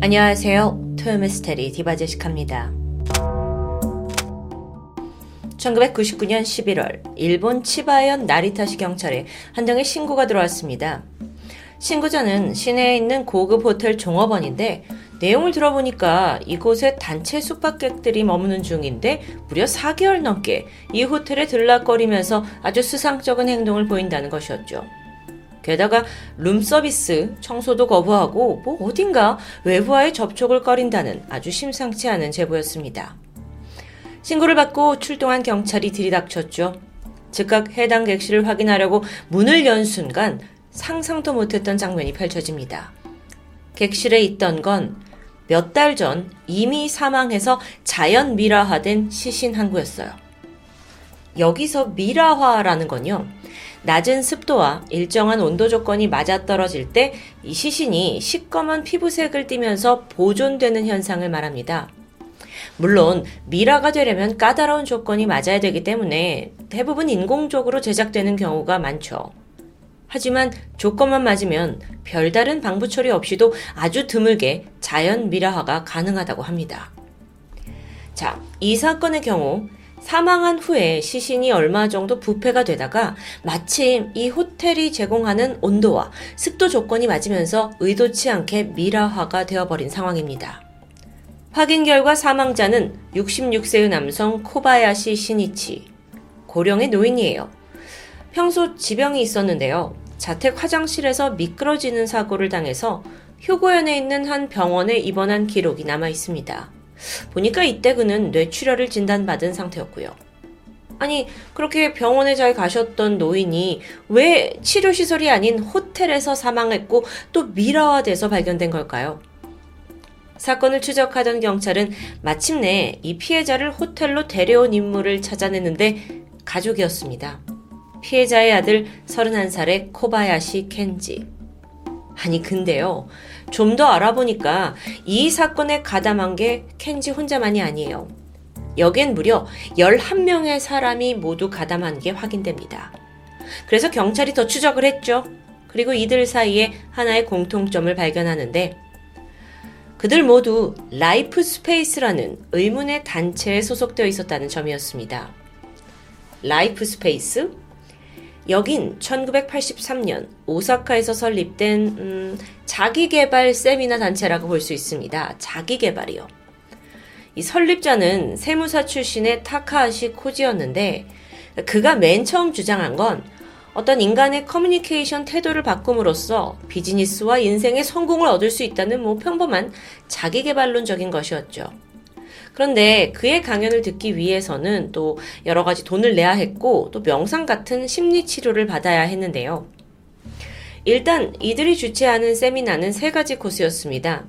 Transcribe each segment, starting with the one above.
안녕하세요. 토요미스테리 디바제식합니다. 1999년 11월 일본 치바현 나리타시 경찰에 한 장의 신고가 들어왔습니다. 신고자는 시내에 있는 고급 호텔 종업원인데 내용을 들어보니까 이곳에 단체 숙박객들이 머무는 중인데 무려 4개월 넘게 이 호텔에 들락거리면서 아주 수상적인 행동을 보인다는 것이었죠. 게다가 룸서비스, 청소도 거부하고 뭐 어딘가 외부와의 접촉을 꺼린다는 아주 심상치 않은 제보였습니다. 신고를 받고 출동한 경찰이 들이닥쳤죠. 즉각 해당 객실을 확인하려고 문을 연 순간 상상도 못했던 장면이 펼쳐집니다. 객실에 있던 건 몇 달 전 이미 사망해서 자연 미라화된 시신 항구였어요. 여기서 미라화라는 건요. 낮은 습도와 일정한 온도 조건이 맞아떨어질 때 이 시신이 시꺼먼 피부색을 띠면서 보존되는 현상을 말합니다. 물론 미라가 되려면 까다로운 조건이 맞아야 되기 때문에 대부분 인공적으로 제작되는 경우가 많죠. 하지만 조건만 맞으면 별다른 방부 처리 없이도 아주 드물게 자연 미라화가 가능하다고 합니다. 자, 이 사건의 경우 사망한 후에 시신이 얼마 정도 부패가 되다가 마침 이 호텔이 제공하는 온도와 습도 조건이 맞으면서 의도치 않게 미라화가 되어버린 상황입니다. 확인 결과 사망자는 66세의 남성 코바야시 시니치, 고령의 노인이에요. 평소 지병이 있었는데요. 자택 화장실에서 미끄러지는 사고를 당해서 휴고현에 있는 한 병원에 입원한 기록이 남아 있습니다. 보니까 이때 그는 뇌출혈을 진단받은 상태였고요. 아니, 그렇게 병원에 잘 가셨던 노인이 왜 치료시설이 아닌 호텔에서 사망했고 또 미라화돼서 발견된 걸까요? 사건을 추적하던 경찰은 마침내 이 피해자를 호텔로 데려온 인물을 찾아냈는데 가족이었습니다. 피해자의 아들 31살의 코바야시 켄지. 아니, 근데요. 좀 더 알아보니까 이 사건에 가담한 게 켄지 혼자만이 아니에요. 여긴 무려 11명의 사람이 모두 가담한 게 확인됩니다. 그래서 경찰이 더 추적을 했죠. 그리고 이들 사이에 하나의 공통점을 발견하는데 그들 모두 라이프 스페이스라는 의문의 단체에 소속되어 있었다는 점이었습니다. 라이프 스페이스? 여긴 1983년 오사카에서 설립된 음, 자기개발 세미나 단체라고 볼 수 있습니다. 자기개발이요. 이 설립자는 세무사 출신의 타카하시 코지였는데 그가 맨 처음 주장한 건 어떤 인간의 커뮤니케이션 태도를 바꿈으로써 비즈니스와 인생의 성공을 얻을 수 있다는 뭐 평범한 자기개발론적인 것이었죠. 그런데 그의 강연을 듣기 위해서는 또 여러 가지 돈을 내야 했고 또 명상 같은 심리 치료를 받아야 했는데요. 일단 이들이 주최하는 세미나는 세 가지 코스였습니다.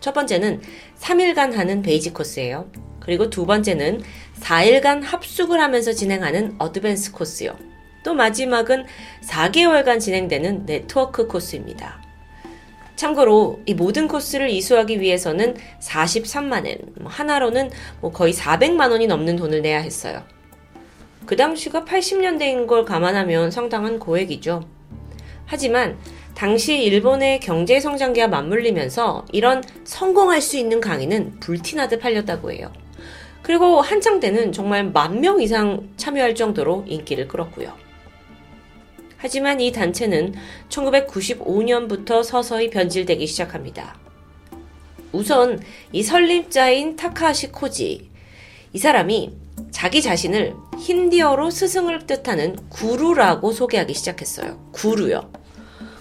첫 번째는 3일간 하는 basic 코스예요. 그리고 두 번째는 4일간 합숙을 하면서 진행하는 advance 코스요. 또 마지막은 4개월간 진행되는 네트워크 코스입니다. 참고로 이 모든 코스를 이수하기 위해서는 43만엔, 뭐 한화로는 뭐 거의 400만 원이 넘는 돈을 내야 했어요. 그 당시가 80년대인 걸 감안하면 상당한 고액이죠. 하지만 당시 일본의 경제 성장기와 맞물리면서 이런 성공할 수 있는 강의는 불티나듯 팔렸다고 해요. 그리고 한창 때는 정말 만 명 이상 참여할 정도로 인기를 끌었고요. 하지만 이 단체는 1995년부터 서서히 변질되기 시작합니다. 우선 이 설립자인 타카하시 코지 이 사람이 자기 자신을 힌디어로 스승을 뜻하는 구루라고 소개하기 시작했어요. 구루요.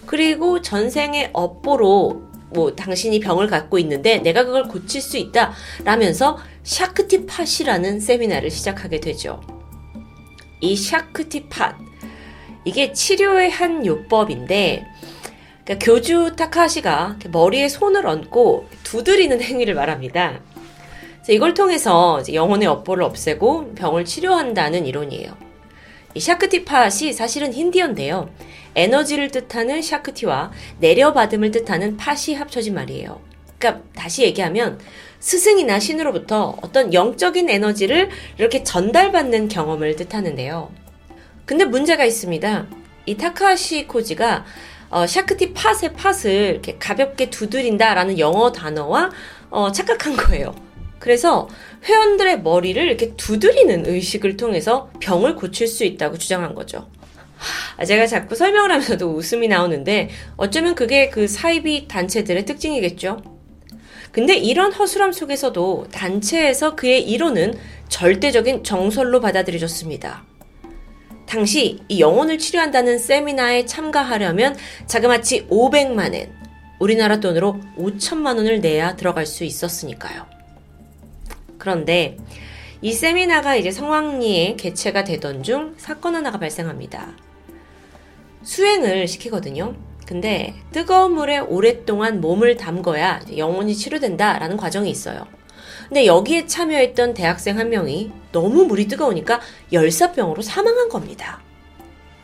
그리고 전생의 업보로 뭐 당신이 병을 갖고 있는데 내가 그걸 고칠 수 있다 라면서 샤크티팟이라는 세미나를 시작하게 되죠. 이 샤크티팟 이게 치료의 한 요법인데 그러니까 교주 타카시가 머리에 손을 얹고 두드리는 행위를 말합니다. 이걸 통해서 영혼의 업보를 없애고 병을 치료한다는 이론이에요. 이 샤크티팟이 사실은 힌디어인데요. 에너지를 뜻하는 샤크티와 내려받음을 뜻하는 팟이 합쳐진 말이에요. 그러니까 다시 얘기하면 스승이나 신으로부터 어떤 영적인 에너지를 이렇게 전달받는 경험을 뜻하는데요. 근데 문제가 있습니다. 이 타카하시 코지가 어, 샤크티 팟의 팟을 이렇게 가볍게 두드린다라는 영어 단어와 어, 착각한 거예요. 그래서 회원들의 머리를 이렇게 두드리는 의식을 통해서 병을 고칠 수 있다고 주장한 거죠. 아, 제가 자꾸 설명을 하면서도 웃음이 나오는데 어쩌면 그게 그 사이비 단체들의 특징이겠죠. 근데 이런 허술함 속에서도 단체에서 그의 이론은 절대적인 정설로 받아들여졌습니다. 당시 이 영혼을 치료한다는 세미나에 참가하려면 자그마치 500만엔, 우리나라 돈으로 5천만 원을 내야 들어갈 수 있었으니까요. 그런데 이 세미나가 이제 성황리에 개최가 되던 중 사건 하나가 발생합니다. 수행을 시키거든요. 근데 뜨거운 물에 오랫동안 몸을 담궈야 영혼이 치료된다라는 과정이 있어요. 근데 여기에 참여했던 대학생 한 명이 너무 물이 뜨거우니까 열사병으로 사망한 겁니다.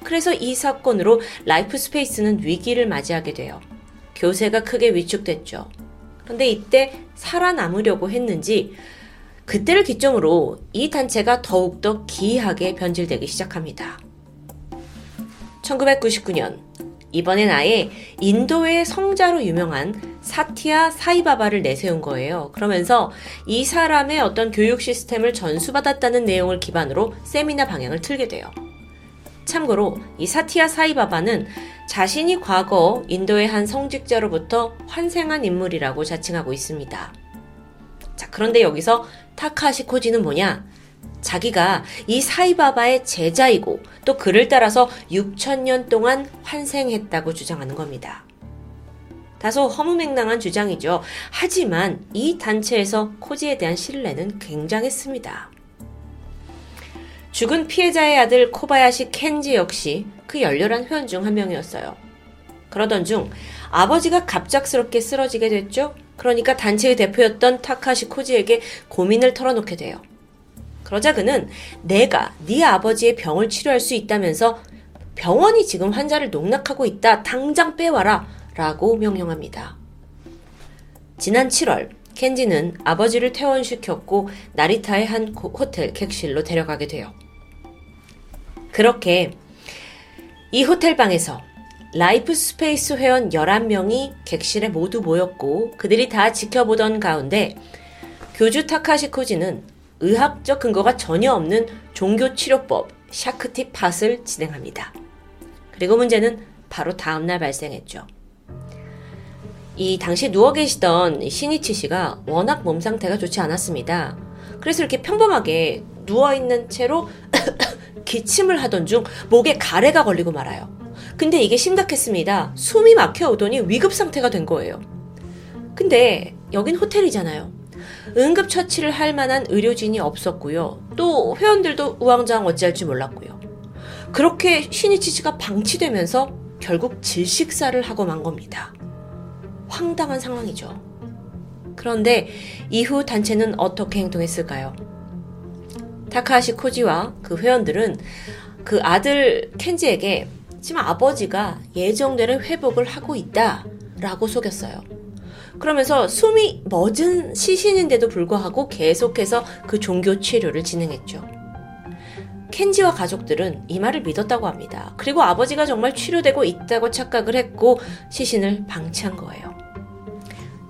그래서 이 사건으로 라이프 스페이스는 위기를 맞이하게 돼요. 교세가 크게 위축됐죠. 그런데 이때 살아남으려고 했는지 그때를 기점으로 이 단체가 더욱더 기이하게 변질되기 시작합니다. 1999년 이번엔 아예 인도의 성자로 유명한 사티아 사이바바를 내세운 거예요. 그러면서 이 사람의 어떤 교육 시스템을 전수받았다는 내용을 기반으로 세미나 방향을 틀게 돼요. 참고로 이 사티아 사이바바는 자신이 과거 인도의 한 성직자로부터 환생한 인물이라고 자칭하고 있습니다. 자, 그런데 여기서 타카시 코지는 뭐냐? 자기가 이 사이바바의 제자이고 또 그를 따라서 6천년 동안 환생했다고 주장하는 겁니다. 다소 허무맹랑한 주장이죠. 하지만 이 단체에서 코지에 대한 신뢰는 굉장했습니다. 죽은 피해자의 아들 코바야시 켄지 역시 그 열렬한 회원 중 한 명이었어요. 그러던 중 아버지가 갑작스럽게 쓰러지게 됐죠. 그러니까 단체의 대표였던 타카시 코지에게 고민을 털어놓게 돼요. 그러자 그는 내가 네 아버지의 병을 치료할 수 있다면서 병원이 지금 환자를 농락하고 있다. 당장 빼와라. 라고 명령합니다. 지난 7월, 켄지는 아버지를 퇴원시켰고 나리타의 한 호텔 객실로 데려가게 돼요. 그렇게 이 호텔 방에서 라이프 스페이스 회원 11명이 객실에 모두 모였고 그들이 다 지켜보던 가운데 교주 타카하시 코지는 의학적 근거가 전혀 없는 종교치료법 샤크티 팟을 진행합니다. 그리고 문제는 바로 다음날 발생했죠. 이 당시 누워 계시던 신이치 씨가 워낙 몸 상태가 좋지 않았습니다. 그래서 이렇게 평범하게 누워있는 채로 기침을 하던 중 목에 가래가 걸리고 말아요. 근데 이게 심각했습니다. 숨이 막혀오더니 위급 상태가 된 거예요. 근데 여긴 호텔이잖아요. 응급처치를 할 만한 의료진이 없었고요. 또 회원들도 우왕좌왕 어찌할지 몰랐고요. 그렇게 신이치 씨가 방치되면서 결국 질식사를 하고 만 겁니다. 황당한 상황이죠. 그런데 이후 단체는 어떻게 행동했을까요? 타카하시 코지와 그 회원들은 그 아들 켄지에게 지금 아버지가 예정대로 회복을 하고 있다 라고 속였어요. 그러면서 숨이 멎은 시신인데도 불구하고 계속해서 그 종교 치료를 진행했죠. 켄지와 가족들은 이 말을 믿었다고 합니다. 그리고 아버지가 정말 치료되고 있다고 착각을 했고 시신을 방치한 거예요.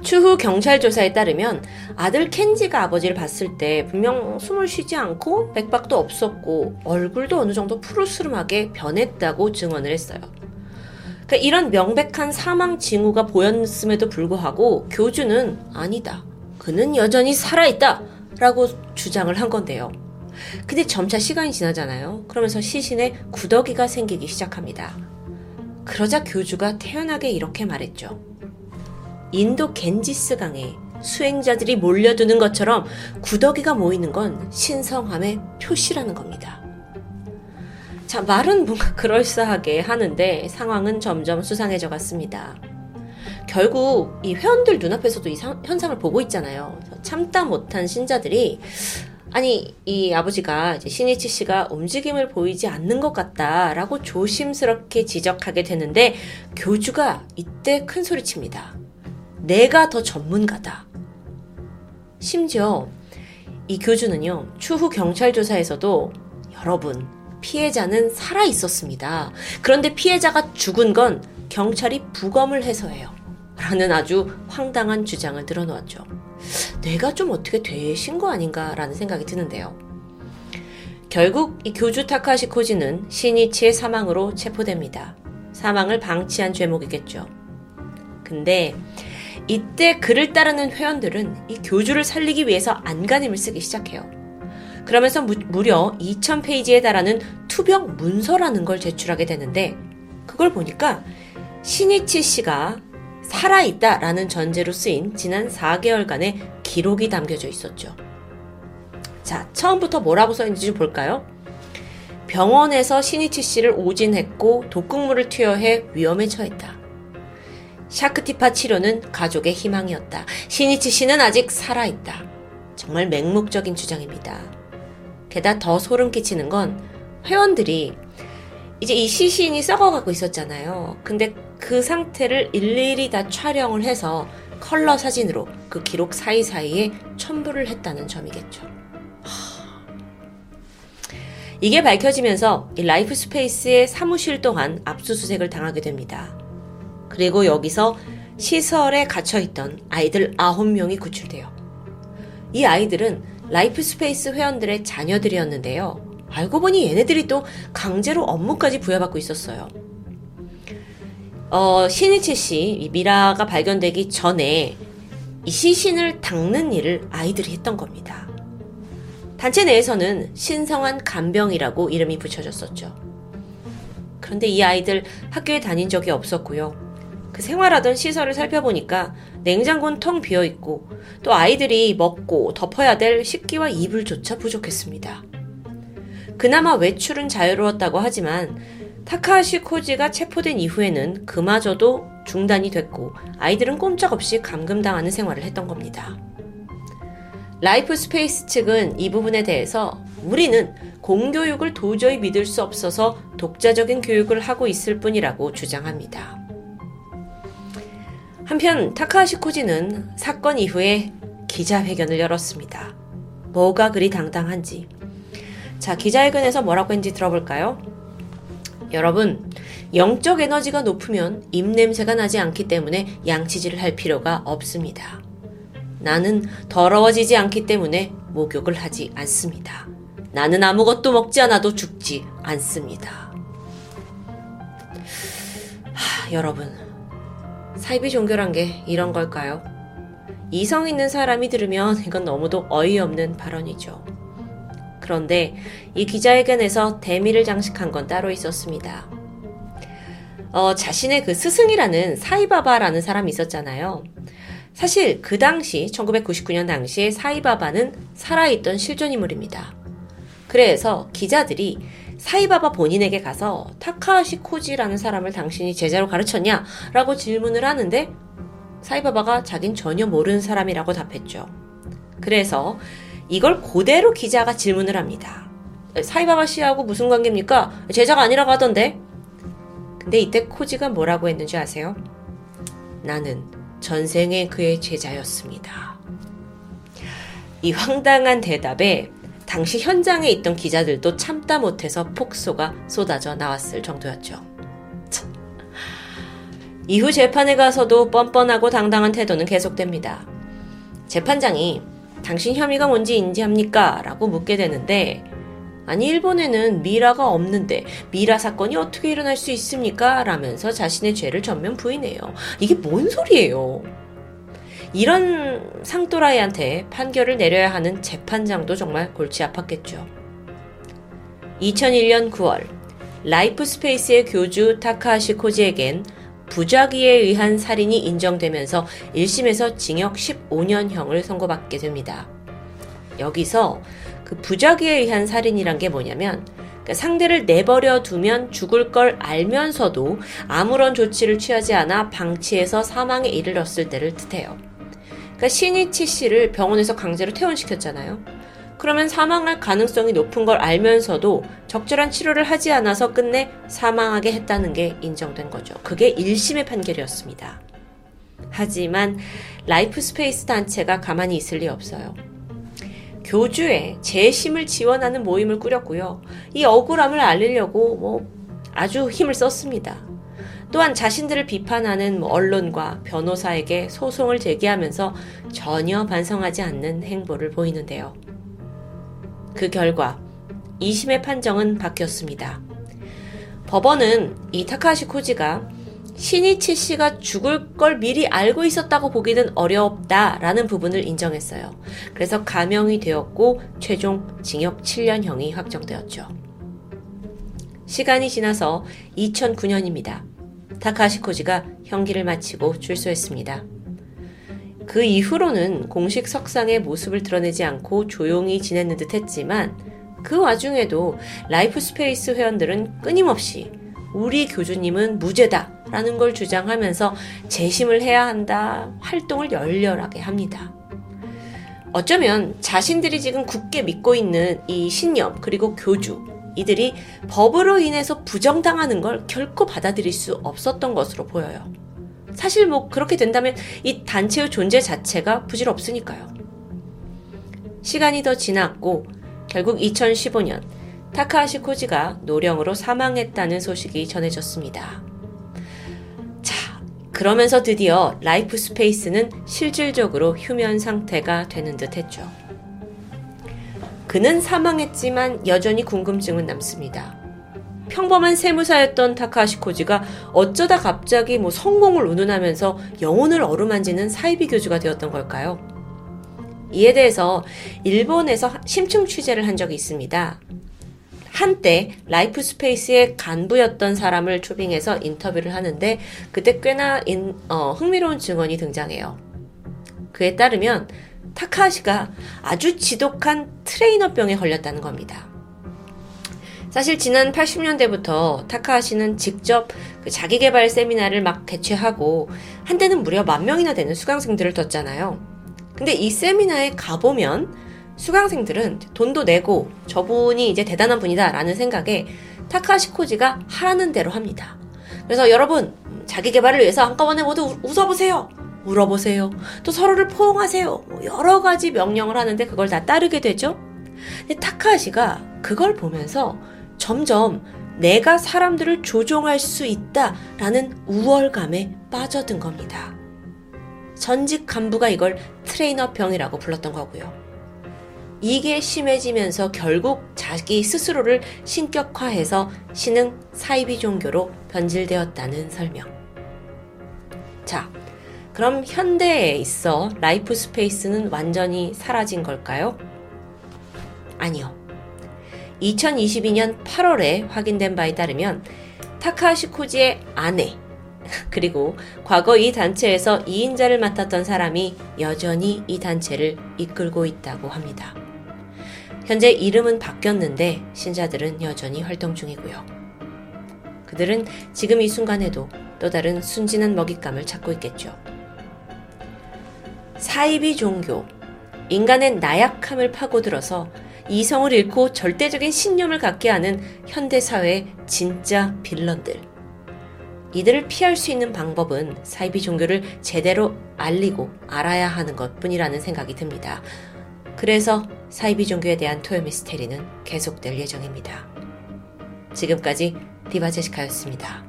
추후 경찰 조사에 따르면 아들 켄지가 아버지를 봤을 때 분명 숨을 쉬지 않고 맥박도 없었고 얼굴도 어느 정도 푸르스름하게 변했다고 증언을 했어요. 그러니까 이런 명백한 사망 징후가 보였음에도 불구하고 교주는 아니다. 그는 여전히 살아있다. 라고 주장을 한 건데요. 근데 점차 시간이 지나잖아요. 그러면서 시신에 구더기가 생기기 시작합니다. 그러자 교주가 태연하게 이렇게 말했죠. 인도 겐지스 강에 수행자들이 몰려드는 것처럼 구더기가 모이는 건 신성함의 표시라는 겁니다. 자, 말은 뭔가 그럴싸하게 하는데 상황은 점점 수상해져 갔습니다. 결국 이 회원들 눈앞에서도 이 상, 현상을 보고 있잖아요. 참다 못한 신자들이 아니 이 아버지가 신이치 씨가 움직임을 보이지 않는 것 같다라고 조심스럽게 지적하게 되는데 교주가 이때 큰 소리칩니다. 내가 더 전문가다. 심지어 이 교주는요 추후 경찰 조사에서도 여러분 피해자는 살아 있었습니다. 그런데 피해자가 죽은 건 경찰이 부검을 해서 해요. 라는 아주 황당한 주장을 들어놓았죠. 뇌가 좀 어떻게 되신 거 아닌가라는 생각이 드는데요. 결국 이 교주 타카시 코지는 시니치의 사망으로 체포됩니다. 사망을 방치한 죄목이겠죠. 근데 이때 그를 따르는 회원들은 이 교주를 살리기 위해서 안간힘을 쓰기 시작해요. 그러면서 무, 무려 2000페이지에 달하는 투병 문서라는 걸 제출하게 되는데 그걸 보니까 신이치 씨가 살아있다라는 전제로 쓰인 지난 4개월간의 기록이 담겨져 있었죠. 자, 처음부터 뭐라고 써있는지 좀 볼까요? 병원에서 신이치 씨를 오진했고 독극물을 투여해 위험에 처했다. 샤크티 팟 치료는 가족의 희망이었다. 신이치 씨는 아직 살아있다. 정말 맹목적인 주장입니다. 게다가 더 소름 끼치는 건 회원들이 이제 이 시신이 썩어가고 있었잖아요. 근데 그 상태를 일일이 다 촬영을 해서 컬러 사진으로 그 기록 사이사이에 첨부를 했다는 점이겠죠. 이게 밝혀지면서 이 라이프 스페이스의 사무실 또한 압수수색을 당하게 됩니다. 그리고 여기서 시설에 갇혀있던 아이들 9명이 구출돼요. 이 아이들은 라이프 스페이스 회원들의 자녀들이었는데요. 알고 보니 얘네들이 또 강제로 업무까지 부여받고 있었어요. 어, 신이치 씨, 미라가 발견되기 전에 이 시신을 닦는 일을 아이들이 했던 겁니다. 단체 내에서는 신성한 간병이라고 이름이 붙여졌었죠. 그런데 이 아이들 학교에 다닌 적이 없었고요. 그 생활하던 시설을 살펴보니까 냉장고는 텅 비어 있고 또 아이들이 먹고 덮어야 될 식기와 이불조차 부족했습니다. 그나마 외출은 자유로웠다고 하지만 타카하시 코지가 체포된 이후에는 그마저도 중단이 됐고 아이들은 꼼짝없이 감금당하는 생활을 했던 겁니다. 라이프 스페이스 측은 이 부분에 대해서 우리는 공교육을 도저히 믿을 수 없어서 독자적인 교육을 하고 있을 뿐이라고 주장합니다. 한편 타카하시 코지는 사건 이후에 기자회견을 열었습니다. 뭐가 그리 당당한지. 자, 기자회견에서 뭐라고 했는지 들어볼까요? 여러분, 영적 에너지가 높으면 입냄새가 나지 않기 때문에 양치질을 할 필요가 없습니다. 나는 더러워지지 않기 때문에 목욕을 하지 않습니다. 나는 아무것도 먹지 않아도 죽지 않습니다. 하, 여러분, 사이비 종교란 게 이런 걸까요? 이성 있는 사람이 들으면 이건 너무도 어이없는 발언이죠. 그런데 이 기자회견에서 대미를 장식한 건 따로 있었습니다. 어, 자신의 그 스승이라는 사이바바라는 사람이 있었잖아요. 사실 그 당시 1999년 당시에 사이바바는 살아있던 실존 인물입니다. 그래서 기자들이 사이바바 본인에게 가서 타카시 코지라는 사람을 당신이 제자로 가르쳤냐? 라고 질문을 하는데 사이바바가 자긴 전혀 모르는 사람이라고 답했죠. 그래서 이걸 그대로 기자가 질문을 합니다. 사이바바 씨하고 무슨 관계입니까? 제자가 아니라고 하던데? 근데 이때 코지가 뭐라고 했는지 아세요? 나는 전생에 그의 제자였습니다. 이 황당한 대답에 당시 현장에 있던 기자들도 참다 못해서 폭소가 쏟아져 나왔을 정도였죠. 이후 재판에 가서도 뻔뻔하고 당당한 태도는 계속됩니다. 재판장이 당신 혐의가 뭔지 인지합니까? 라고 묻게 되는데, 아니, 일본에는 미라가 없는데, 미라 사건이 어떻게 일어날 수 있습니까? 라면서 자신의 죄를 전면 부인해요. 이게 뭔 소리예요? 이런 상또라이한테 판결을 내려야 하는 재판장도 정말 골치 아팠겠죠. 2001년 9월, 라이프 스페이스의 교주 타카하시 코지에겐 부작위에 의한 살인이 인정되면서 1심에서 징역 15년형을 선고받게 됩니다. 여기서 그 부작위에 의한 살인이란 게 뭐냐면 그러니까 상대를 내버려 두면 죽을 걸 알면서도 아무런 조치를 취하지 않아 방치해서 사망에 이르렀을 때를 뜻해요. 그러니까 신이치 씨를 병원에서 강제로 퇴원시켰잖아요. 그러면 사망할 가능성이 높은 걸 알면서도 적절한 치료를 하지 않아서 끝내 사망하게 했다는 게 인정된 거죠. 그게 1심의 판결이었습니다. 하지만 라이프 스페이스 단체가 가만히 있을 리 없어요. 교주의 재심을 지원하는 모임을 꾸렸고요. 이 억울함을 알리려고 뭐 아주 힘을 썼습니다. 또한 자신들을 비판하는 뭐 언론과 변호사에게 소송을 제기하면서 전혀 반성하지 않는 행보를 보이는데요. 그 결과 2심의 판정은 바뀌었습니다. 법원은 이 타카하시 코지가 신이치 씨가 죽을 걸 미리 알고 있었다고 보기는 어렵다라는 부분을 인정했어요. 그래서 감형이 되었고 최종 징역 7년형이 확정되었죠. 시간이 지나서 2009년입니다. 타카시 코지가 형기를 마치고 출소했습니다. 그 이후로는 공식 석상의 모습을 드러내지 않고 조용히 지냈는 듯 했지만 그 와중에도 라이프 스페이스 회원들은 끊임없이 우리 교주님은 무죄다 라는 걸 주장하면서 재심을 해야 한다 활동을 열렬하게 합니다. 어쩌면 자신들이 지금 굳게 믿고 있는 이 신념 그리고 교주 이들이 법으로 인해서 부정당하는 걸 결코 받아들일 수 없었던 것으로 보여요. 사실 뭐 그렇게 된다면 이 단체의 존재 자체가 부질없으니까요. 시간이 더 지났고 결국 2015년 타카하시 코지가 노령으로 사망했다는 소식이 전해졌습니다. 자, 그러면서 드디어 라이프 스페이스는 실질적으로 휴면 상태가 되는 듯 했죠. 그는 사망했지만 여전히 궁금증은 남습니다. 평범한 세무사였던 타카하시 코지가 어쩌다 갑자기 뭐 성공을 운운하면서 영혼을 어루만지는 사이비 교주가 되었던 걸까요? 이에 대해서 일본에서 심층 취재를 한 적이 있습니다. 한때 라이프 스페이스의 간부였던 사람을 초빙해서 인터뷰를 하는데 그때 꽤나 인, 어, 흥미로운 증언이 등장해요. 그에 따르면 타카하시가 아주 지독한 트레이너병에 걸렸다는 겁니다. 사실 지난 80년대부터 타카하시는 직접 그 자기개발 세미나를 막 개최하고 한때는 무려 만 명이나 되는 수강생들을 뒀잖아요. 근데 이 세미나에 가보면 수강생들은 돈도 내고 저분이 이제 대단한 분이다 라는 생각에 타카시 코지가 하라는 대로 합니다. 그래서 여러분, 자기 개발을 위해서 한꺼번에 모두 웃어보세요. 울어보세요. 또 서로를 포옹하세요. 뭐 여러 가지 명령을 하는데 그걸 다 따르게 되죠. 근데 타카시가 그걸 보면서 점점 내가 사람들을 조종할 수 있다라는 우월감에 빠져든 겁니다. 전직 간부가 이걸 트레이너병이라고 불렀던 거고요. 이게 심해지면서 결국 자기 스스로를 신격화해서 신흥 사이비 종교로 변질되었다는 설명. 자, 그럼 현대에 있어 라이프 스페이스는 완전히 사라진 걸까요? 아니요. 2022년 8월에 확인된 바에 따르면 타카하시 코지의 아내, 그리고 과거 이 단체에서 2인자를 맡았던 사람이 여전히 이 단체를 이끌고 있다고 합니다. 현재 이름은 바뀌었는데 신자들은 여전히 활동 중이고요. 그들은 지금 이 순간에도 또 다른 순진한 먹잇감을 찾고 있겠죠. 사이비 종교, 인간의 나약함을 파고들어서 이성을 잃고 절대적인 신념을 갖게 하는 현대사회의 진짜 빌런들. 이들을 피할 수 있는 방법은 사이비 종교를 제대로 알리고 알아야 하는 것 뿐이라는 생각이 듭니다. 그래서 사이비 종교에 대한 토요 미스테리는 계속될 예정입니다. 지금까지 디바제시카였습니다.